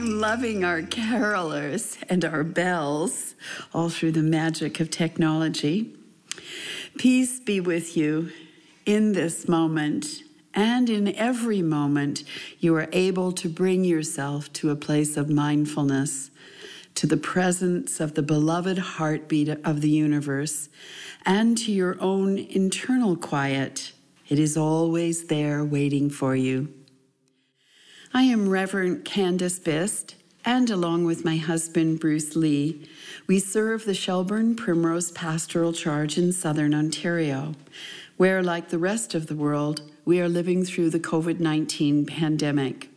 our carolers and our bells, all through the magic of technology. Peace be with you in this moment and in every moment you are able to bring yourself to a place of mindfulness, to the presence of the beloved heartbeat of the universe, and to your own internal quiet. It is always there waiting for you. I am Reverend Candace Bist, and along with my husband, Bruce Lee, we serve the Shelburne Primrose Pastoral Charge in southern Ontario, where, like the rest of the world, we are living through the COVID 19 pandemic.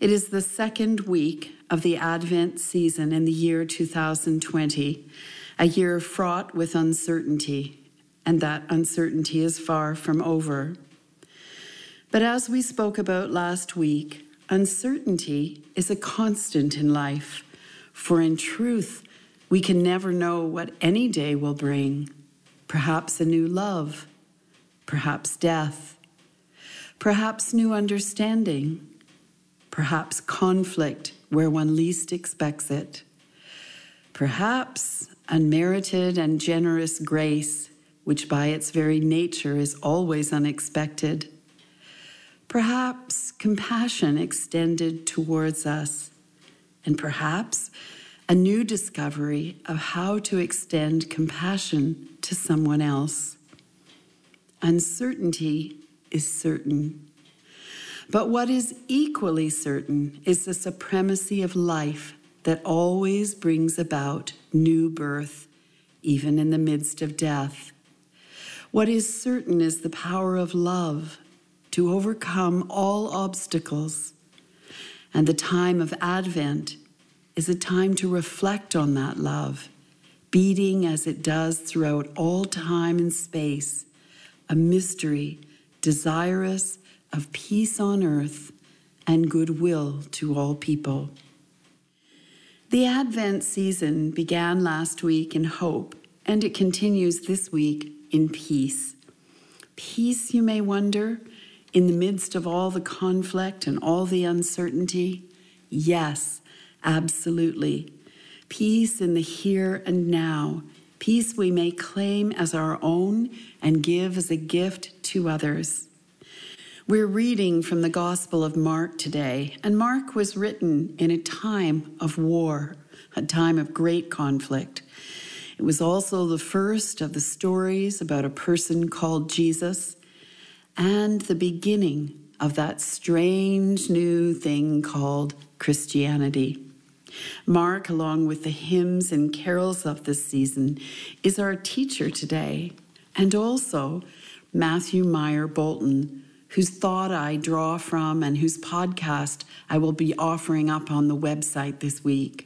It is the second week of the Advent season in the year 2020, a year fraught with uncertainty, and that uncertainty is far from over. But as we spoke about last week, uncertainty is a constant in life, for in truth, we can never know what any day will bring. Perhaps a new love, perhaps death, perhaps new understanding, perhaps conflict where one least expects it, perhaps unmerited and generous grace, which by its very nature is always unexpected perhaps compassion extended towards us, and perhaps a new discovery of how to extend compassion to someone else. Uncertainty is certain. But what is equally certain is the supremacy of life that always brings about new birth, even in the midst of death. What is certain is the power of love to overcome all obstacles. And the time of Advent is a time to reflect on that love, beating as it does throughout all time and space, a mystery desirous of peace on earth and goodwill to all people. The Advent season began last week in hope, and it continues this week in peace. Peace, you may wonder, in the midst of all the conflict and all the uncertainty? Yes, absolutely. Peace in the here and now. Peace we may claim as our own and give as a gift to others. We're reading from the Gospel of Mark today, and Mark was written in a time of war, a time of great conflict. It was also the first of the stories about a person called Jesus and the beginning of that strange new thing called Christianity. Mark, along with the hymns and carols of this season, is our teacher today, and also Matthew Myer Boulton, whose thought I draw from and whose podcast I will be offering up on the website this week.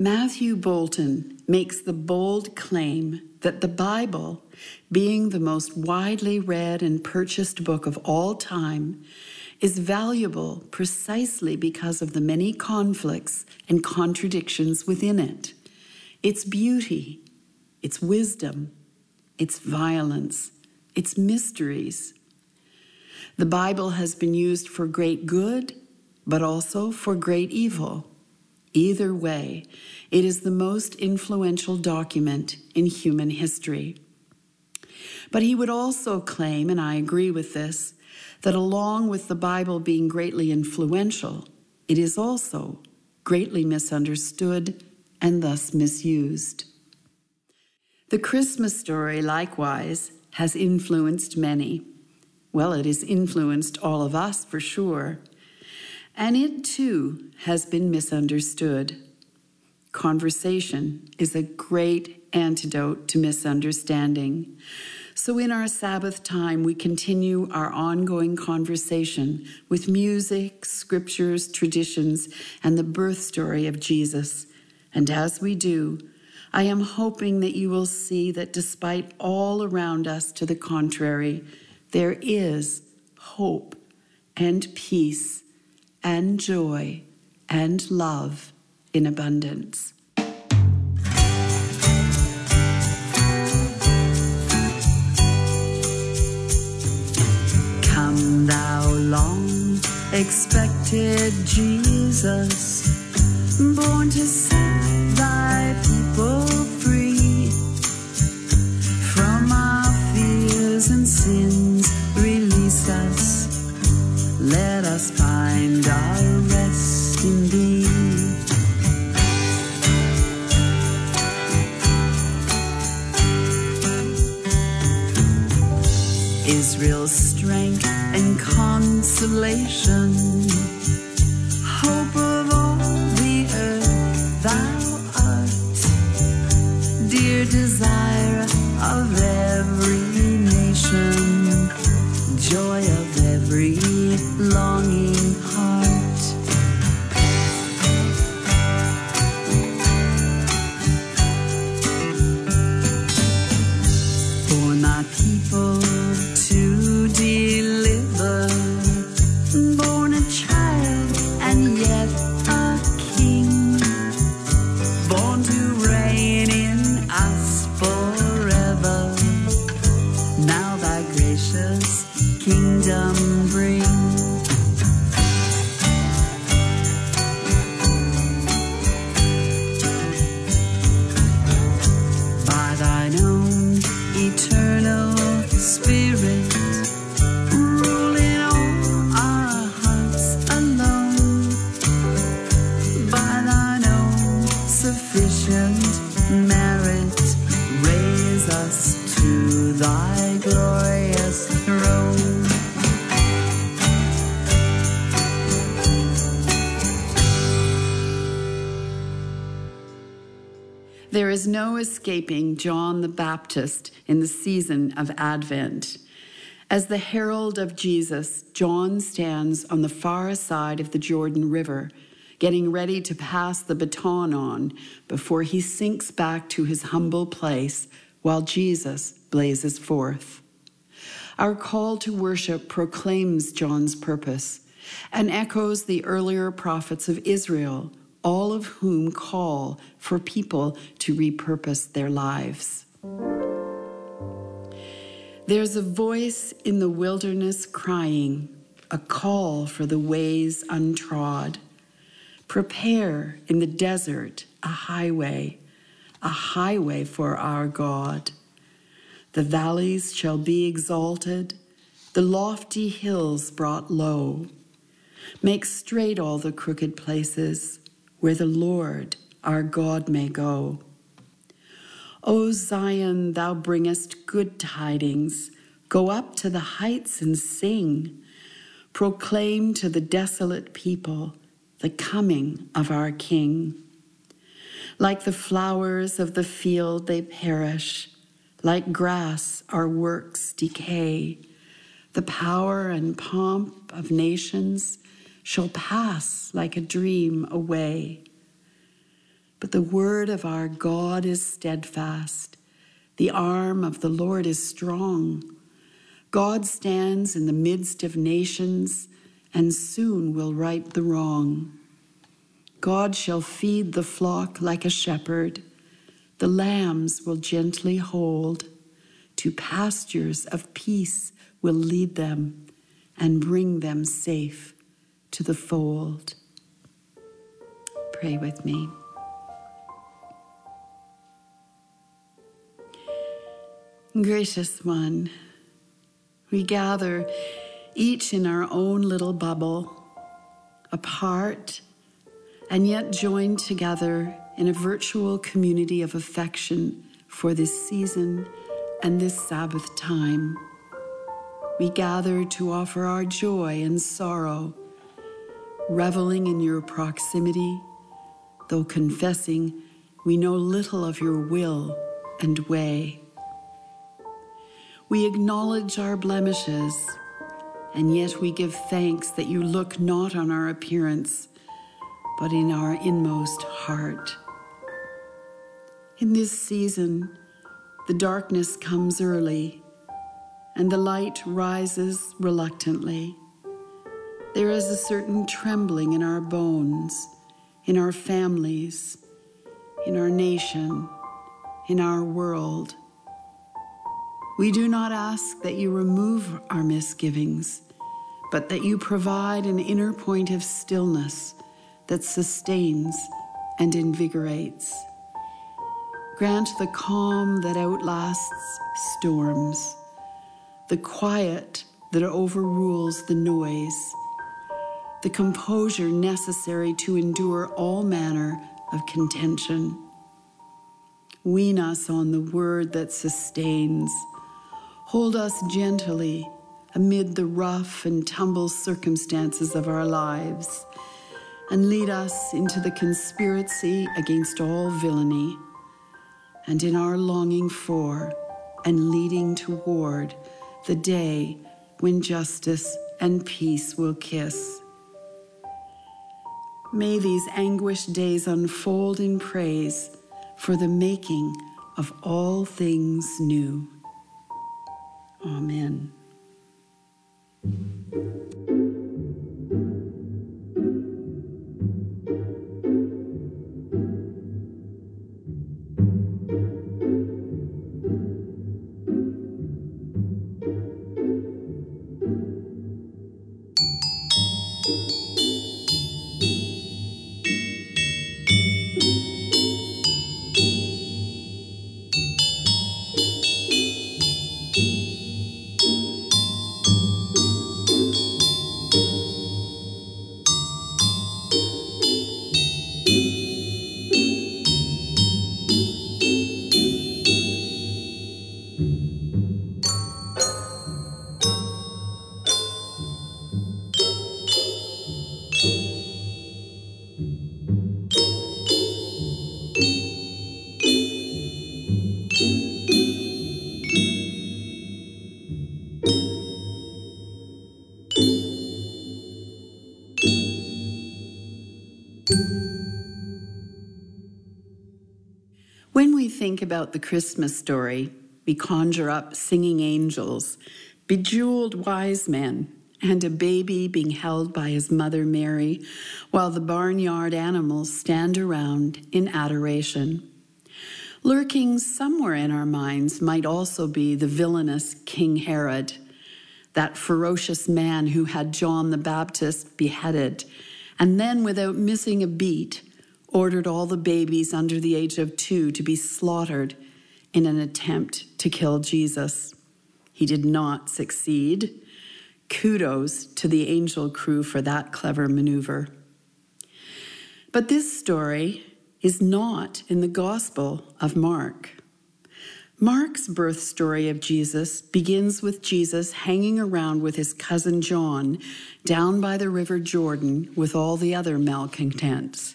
Matthew Boulton makes the bold claim that the Bible, being the most widely read and purchased book of all time, is valuable precisely because of the many conflicts and contradictions within it. Its beauty, its wisdom, its violence, its mysteries. The Bible has been used for great good, but also for great evil. Either way, it is the most influential document in human history. But he would also claim, and I agree with this, that along with the Bible being greatly influential, it is also greatly misunderstood and thus misused. The Christmas story, likewise, has influenced many. Well, it has influenced all of us for sure. And it too has been misunderstood. Conversation is a great antidote to misunderstanding. So, in our Sabbath time, we continue our ongoing conversation with music, scriptures, traditions, and the birth story of Jesus. And as we do, I am hoping that you will see that despite all around us to the contrary, there is hope and peace and joy and love in abundance. Come, thou long expected Jesus born to set thy people free from our fears and sins. Release us, let us find our rest in thee. Israel's strength and consolation, us to thy glorious throne. There is no escaping John the Baptist in the season of Advent. As the herald of Jesus, John stands on the far side of the Jordan River, getting ready to pass the baton on before he sinks back to his humble place while Jesus blazes forth. Our call to worship proclaims John's purpose and echoes the earlier prophets of Israel, all of whom call for people to repurpose their lives. There's a voice in the wilderness crying, a call for the ways untrod. Prepare in the desert a highway, a highway for our God. The valleys shall be exalted, the lofty hills brought low. Make straight all the crooked places where the Lord our God may go. O Zion, thou bringest good tidings. Go up to the heights and sing. Proclaim to the desolate people the coming of our King. Like the flowers of the field, they perish. Like grass, our works decay. The power and pomp of nations shall pass like a dream away. But the word of our God is steadfast. The arm of the Lord is strong. God stands in the midst of nations and soon will right the wrong. God shall feed the flock like a shepherd. The lambs will gently hold. To pastures of peace will lead them and bring them safe to the fold. Pray with me. Gracious One, we gather each in our own little bubble, apart and yet joined together in a virtual community of affection for this season and this Sabbath time. We gather to offer our joy and sorrow, reveling in your proximity, though confessing we know little of your will and way. We acknowledge our blemishes, and yet we give thanks that you look not on our appearance, but in our inmost heart. In this season, the darkness comes early, and the light rises reluctantly. There is a certain trembling in our bones, in our families, in our nation, in our world. We do not ask that you remove our misgivings, but that you provide an inner point of stillness that sustains and invigorates. Grant the calm that outlasts storms, the quiet that overrules the noise, the composure necessary to endure all manner of contention. Wean us on the word that sustains. Hold us gently amid the rough and tumble circumstances of our lives, and lead us into the conspiracy against all villainy, and in our longing for and leading toward the day when justice and peace will kiss. May these anguished days unfold in praise for the making of all things new. Amen. Think about the Christmas story, we conjure up singing angels, bejeweled wise men, and a baby being held by his mother Mary, while the barnyard animals stand around in adoration. Lurking somewhere in our minds might also be the villainous King Herod, that ferocious man who had John the Baptist beheaded, and then, without missing a beat, ordered all the babies under the age of two to be slaughtered in an attempt to kill Jesus. He did not succeed. Kudos to the angel crew for that clever maneuver. But this story is not in the Gospel of Mark. Mark's birth story of Jesus begins with Jesus hanging around with his cousin John down by the River Jordan with all the other malcontents.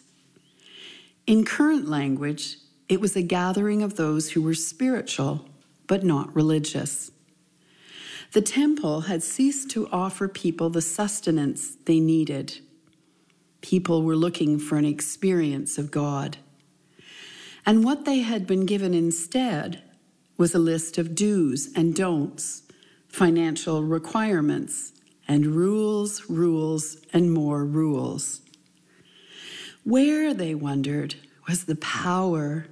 In current language, it was a gathering of those who were spiritual but not religious. The temple had ceased to offer people the sustenance they needed. People were looking for an experience of God. And what they had been given instead was a list of do's and don'ts, financial requirements, and rules, rules, and more rules. Where, they wondered, was the power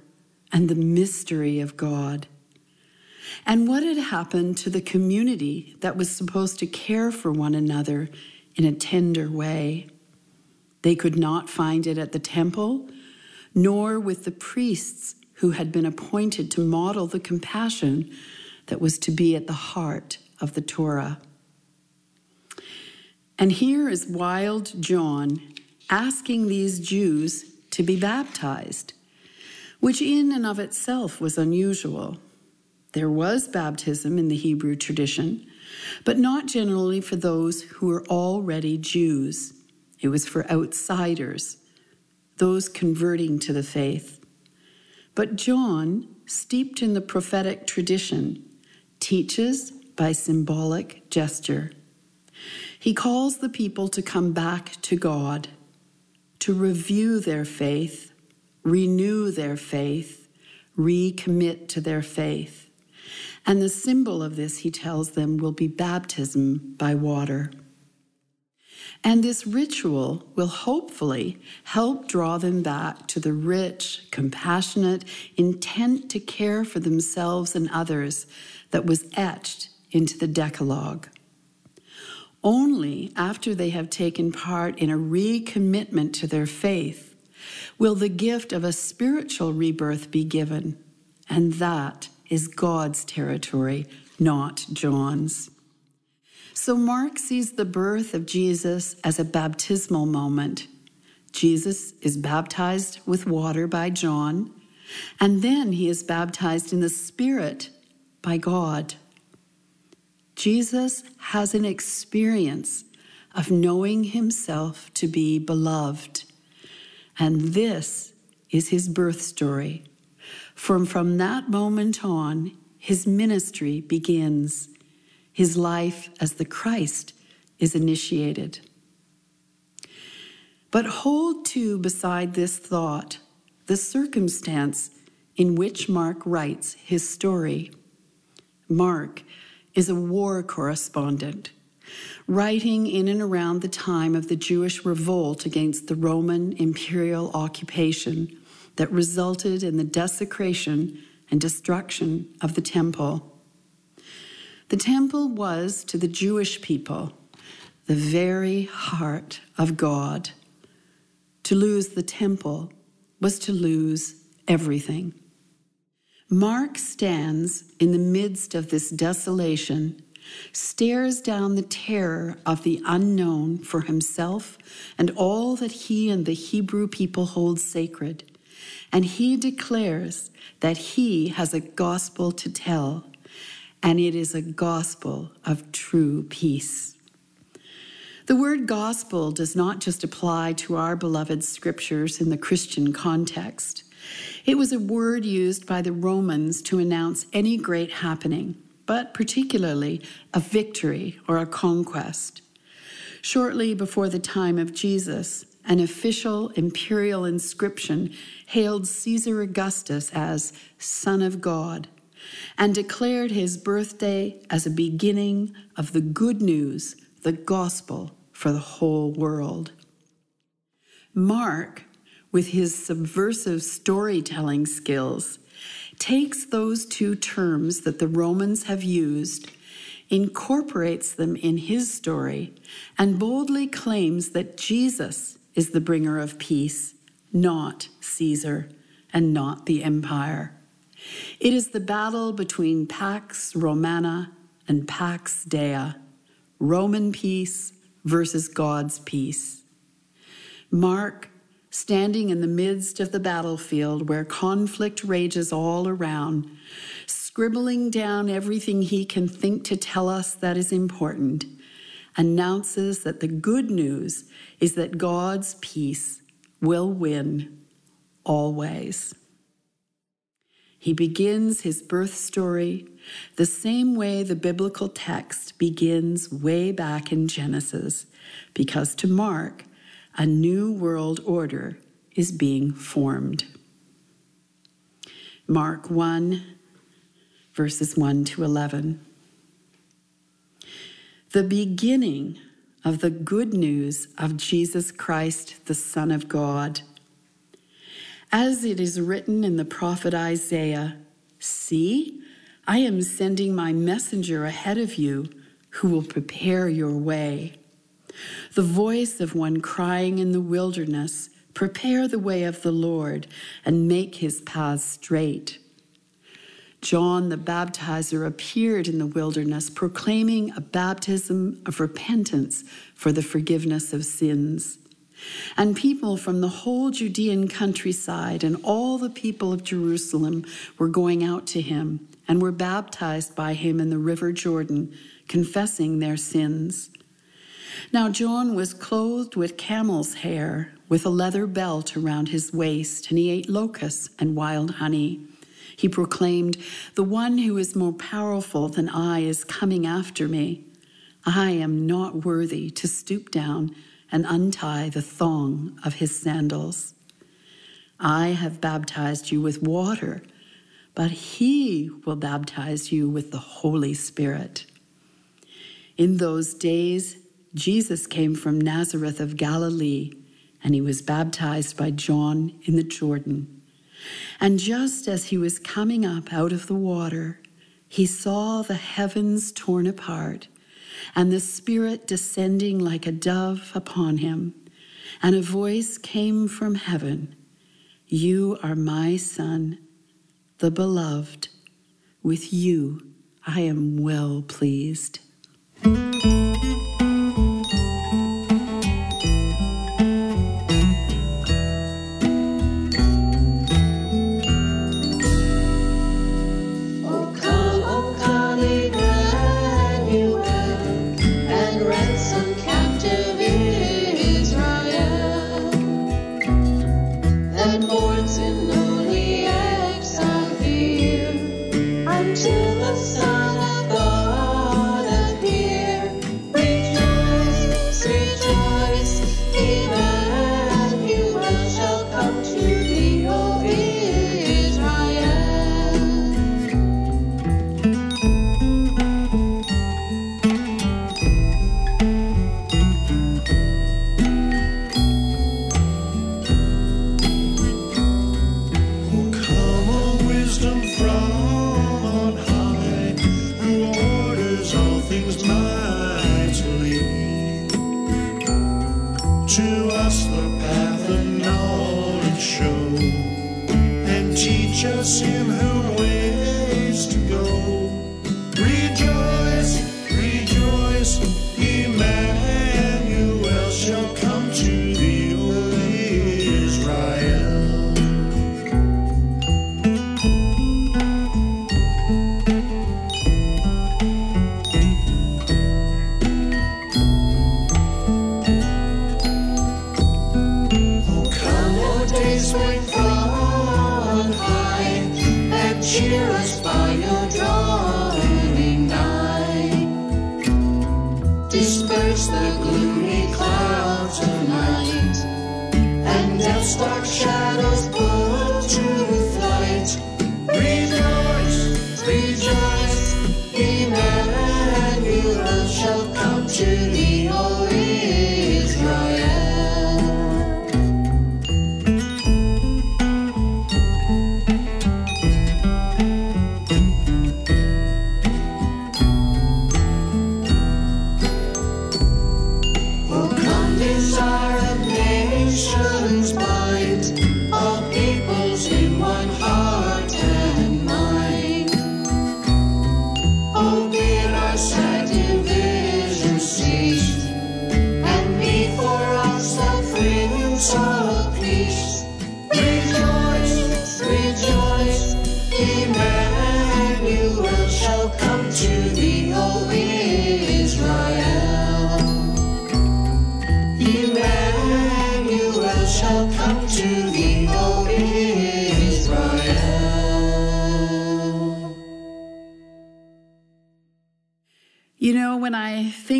and the mystery of God? And what had happened to the community that was supposed to care for one another in a tender way? They could not find it at the temple, nor with the priests who had been appointed to model the compassion that was to be at the heart of the Torah. And here is wild John asking these Jews to be baptized, which in and of itself was unusual. There was baptism in the Hebrew tradition, but not generally for those who were already Jews. It was for outsiders, those converting to the faith. But John, steeped in the prophetic tradition, teaches by symbolic gesture. He calls the people to come back to God to review their faith, renew their faith, recommit to their faith. And the symbol of this, he tells them, will be baptism by water. And this ritual will hopefully help draw them back to the rich, compassionate intent to care for themselves and others that was etched into the Decalogue. Only after they have taken part in a recommitment to their faith will the gift of a spiritual rebirth be given, and that is God's territory, not John's. So Mark sees the birth of Jesus as a baptismal moment. Jesus is baptized with water by John, and then he is baptized in the Spirit by God. Jesus has an experience of knowing himself to be beloved. And this is his birth story. From, from that moment on, his ministry begins. His life as the Christ is initiated. But hold too beside this thought the circumstance in which Mark writes his story. Mark is a war correspondent, writing in and around the time of the Jewish revolt against the Roman imperial occupation that resulted in the desecration and destruction of the temple. The temple was to the Jewish people the very heart of God. To lose the temple was to lose everything. Mark stands in the midst of this desolation, stares down the terror of the unknown for himself and all that he and the Hebrew people hold sacred, and he declares that he has a gospel to tell, and it is a gospel of true peace. The word gospel does not just apply to our beloved scriptures in the Christian context. It was a word used by the Romans to announce any great happening, but particularly a victory or a conquest. Shortly before the time of Jesus, an official imperial inscription hailed Caesar Augustus as Son of God and declared his birthday as a beginning of the good news, the gospel for the whole world. Mark with his subversive storytelling skills, takes those two terms that the Romans have used, incorporates them in his story, and boldly claims that Jesus is the bringer of peace, not Caesar and not the empire. It is the battle between Pax Romana and Pax Dei, Roman peace versus God's peace. Mark standing in the midst of the battlefield where conflict rages all around, scribbling down everything he can think to tell us that is important, announces that the good news is that God's peace will win always. He begins his birth story the same way the biblical text begins way back in Genesis, because to Mark, a new world order is being formed. Mark 1, verses 1 to 11. The beginning of the good news of Jesus Christ, the Son of God. As it is written in the prophet Isaiah See, I am sending my messenger ahead of you who will prepare your way. The voice of one crying in the wilderness, Prepare the way of the Lord and make his paths straight. John the baptizer appeared in the wilderness, proclaiming a baptism of repentance for the forgiveness of sins. And people from the whole Judean countryside and all the people of Jerusalem were going out to him and were baptized by him in the river Jordan, confessing their sins. Now John was clothed with camel's hair, with a leather belt around his waist, and he ate locusts and wild honey. He proclaimed, The one who is more powerful than I is coming after me. I am not worthy to stoop down and untie the thong of his sandals. I have baptized you with water, but he will baptize you with the Holy Spirit. In those days, Jesus came from Nazareth of Galilee, and he was baptized by John in the Jordan. And just as he was coming up out of the water, he saw the heavens torn apart and the Spirit descending like a dove upon him. And a voice came from heaven You are my Son, the beloved. With you I am well pleased.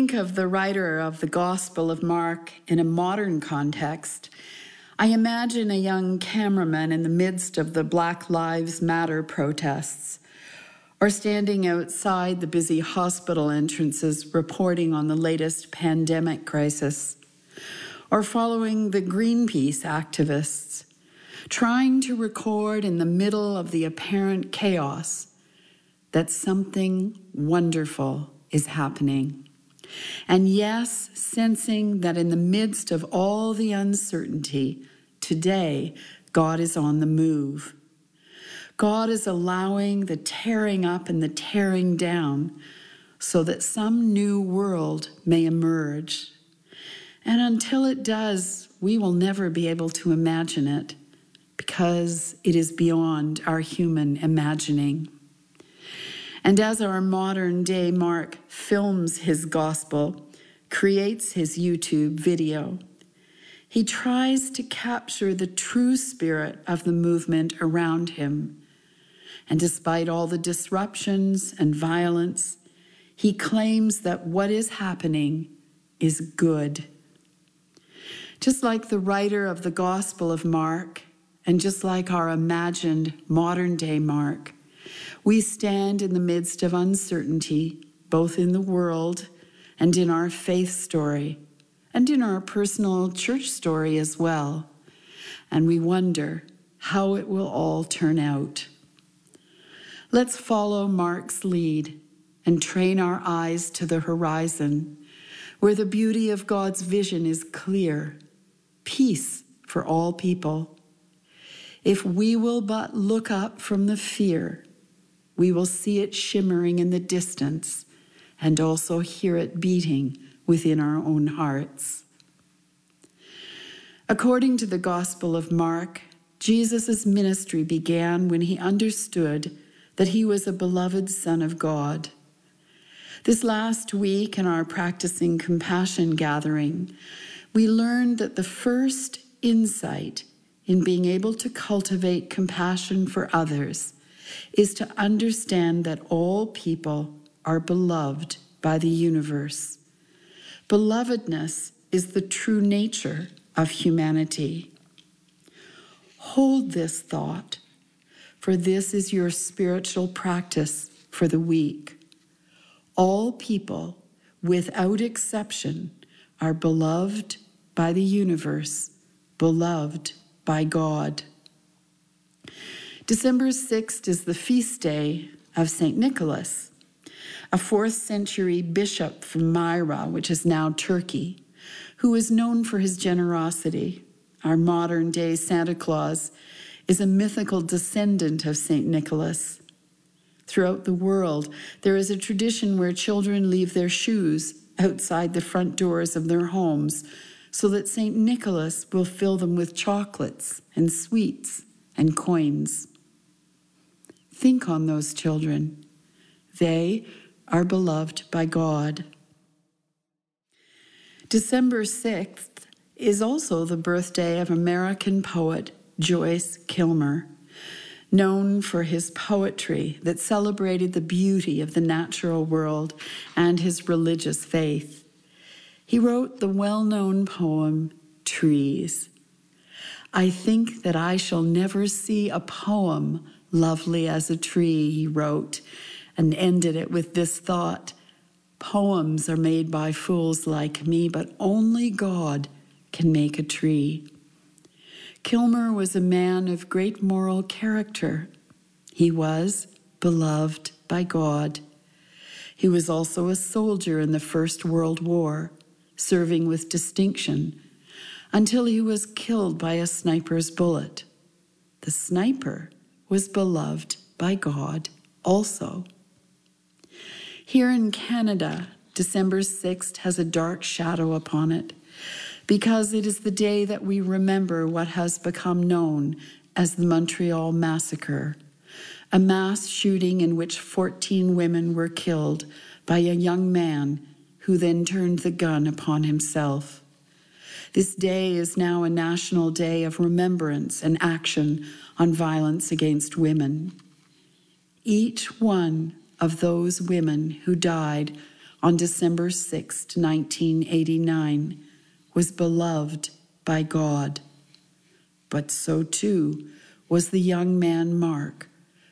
Think of the writer of the Gospel of Mark in a modern context, I imagine a young cameraman in the midst of the Black Lives Matter protests, or standing outside the busy hospital entrances reporting on the latest pandemic crisis, or following the Greenpeace activists, trying to record in the middle of the apparent chaos that something wonderful is happening. And yes, sensing that in the midst of all the uncertainty, today God is on the move. God is allowing the tearing up and the tearing down so that some new world may emerge. And until it does, we will never be able to imagine it because it is beyond our human imagining. And as our modern day Mark films his gospel, creates his YouTube video, he tries to capture the true spirit of the movement around him. And despite all the disruptions and violence, he claims that what is happening is good. Just like the writer of the Gospel of Mark, and just like our imagined modern day Mark, we stand in the midst of uncertainty, both in the world and in our faith story, and in our personal church story as well. And we wonder how it will all turn out. Let's follow Mark's lead and train our eyes to the horizon, where the beauty of God's vision is clear, peace for all people. If we will but look up from the fear, we will see it shimmering in the distance and also hear it beating within our own hearts. According to the Gospel of Mark, Jesus' ministry began when he understood that he was a beloved Son of God. This last week in our practicing compassion gathering, we learned that the first insight in being able to cultivate compassion for others is to understand that all people are beloved by the universe. Belovedness is the true nature of humanity. Hold this thought, for this is your spiritual practice for the week. All people, without exception, are beloved by the universe, beloved by God. December 6th is the feast day of St. Nicholas, a fourth century bishop from Myra, which is now Turkey, who is known for his generosity. Our modern day Santa Claus is a mythical descendant of St. Nicholas. Throughout the world, there is a tradition where children leave their shoes outside the front doors of their homes so that St. Nicholas will fill them with chocolates and sweets and coins. Think on those children. They are beloved by God. December 6th is also the birthday of American poet Joyce Kilmer, known for his poetry that celebrated the beauty of the natural world and his religious faith. He wrote the well known poem Trees. I think that I shall never see a poem lovely as a tree, he wrote, and ended it with this thought Poems are made by fools like me, but only God can make a tree. Kilmer was a man of great moral character. He was beloved by God. He was also a soldier in the First World War, serving with distinction until he was killed by a sniper's bullet. The sniper was beloved by God also. Here in Canada, December 6th has a dark shadow upon it because it is the day that we remember what has become known as the Montreal Massacre, a mass shooting in which 14 women were killed by a young man who then turned the gun upon himself. This day is now a national day of remembrance and action on violence against women. Each one of those women who died on December 6, 1989, was beloved by God. But so too was the young man Marc,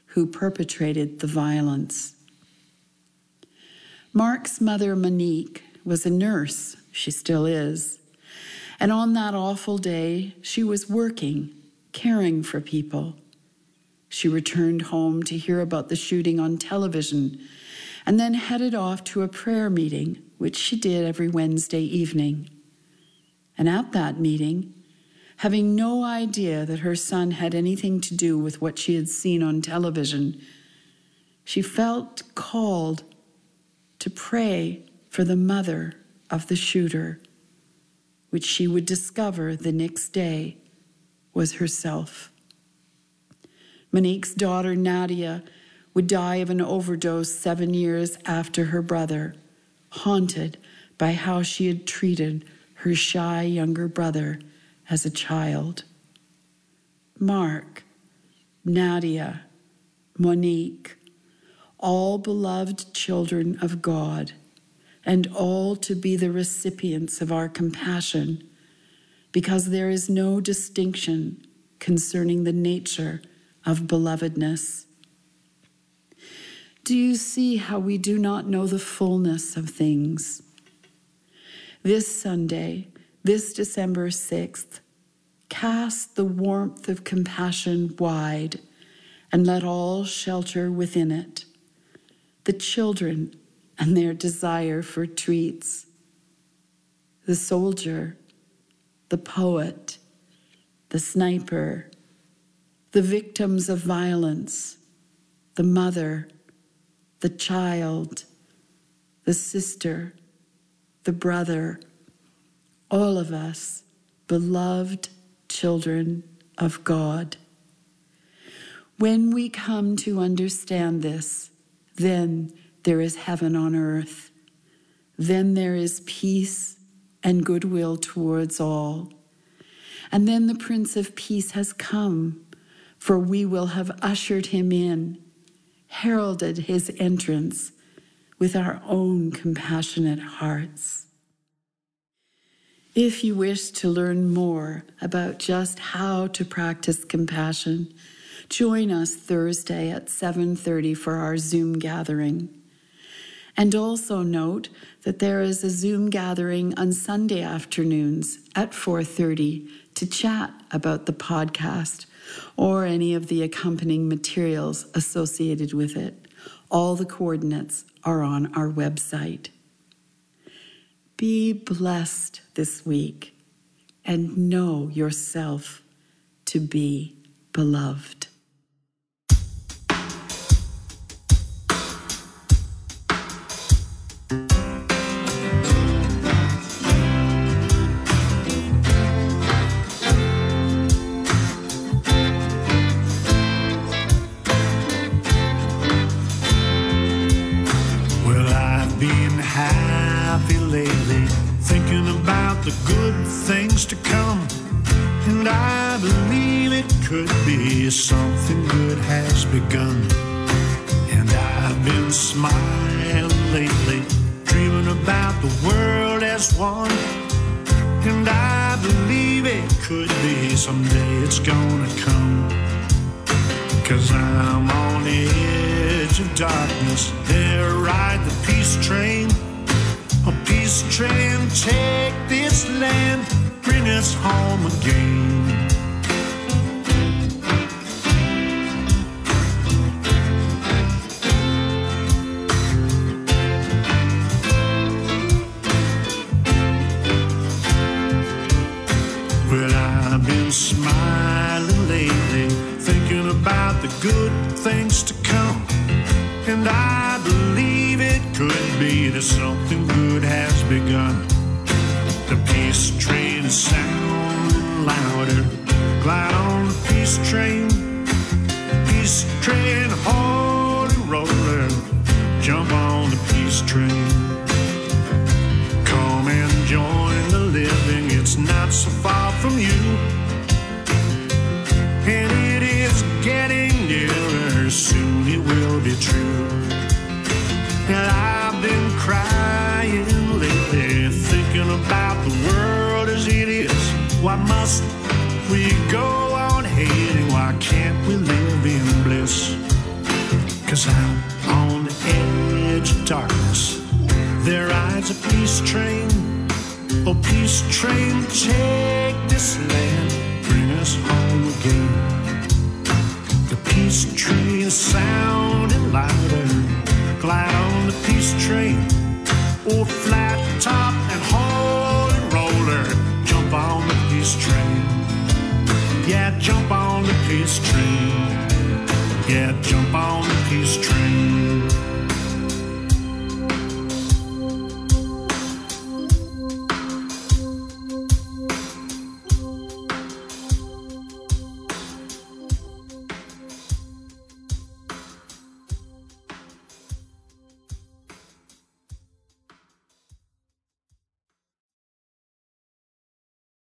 who perpetrated the violence. Marc's mother, Monique, was a nurse. She still is. And on that awful day, she was working, caring for people. She returned home to hear about the shooting on television and then headed off to a prayer meeting, which she did every Wednesday evening. And at that meeting, having no idea that her son had anything to do with what she had seen on television, she felt called to pray for the mother of the shooter which she would discover the next day was herself. Monique's daughter, Nadia, would die of an overdose seven years after her brother, haunted by how she had treated her shy younger brother as a child. Marc, Nadia, Monique, all beloved children of God and all to be the recipients of our compassion, because there is no distinction concerning the nature of belovedness. Do you see how we do not know the fullness of things? This Sunday, this December 6th, cast the warmth of compassion wide and let all shelter within it. The children and their desire for treats. The soldier, the poet, the sniper, the victims of violence, the mother, the child, the sister, the brother, all of us, beloved children of God. When we come to understand this, then there is heaven on earth. Then there is peace and goodwill towards all. And then the Prince of Peace has come, for we will have ushered him in, heralded his entrance with our own compassionate hearts. If you wish to learn more about just how to practice compassion, Join us Thursday at 7:30 for our Zoom gathering. And also note that there is a Zoom gathering on Sunday afternoons at 4:30 to chat about the podcast or any of the accompanying materials associated with it. All the coordinates are on our website. Be blessed this week and know yourself to be beloved. Gonna come. Cause I'm on the edge of darkness, there ride the peace train. A peace train, take this land, bring us home again. And I've been crying lately, thinking about the world as it is. Why must we go on hating? Why can't we live in bliss? Cause out on the edge of darkness, there rides a peace train. Oh, peace train, take this land, bring us home again. The peace train is train. Old flat top and holy roller. Jump on the peace train. Yeah, jump on the peace train.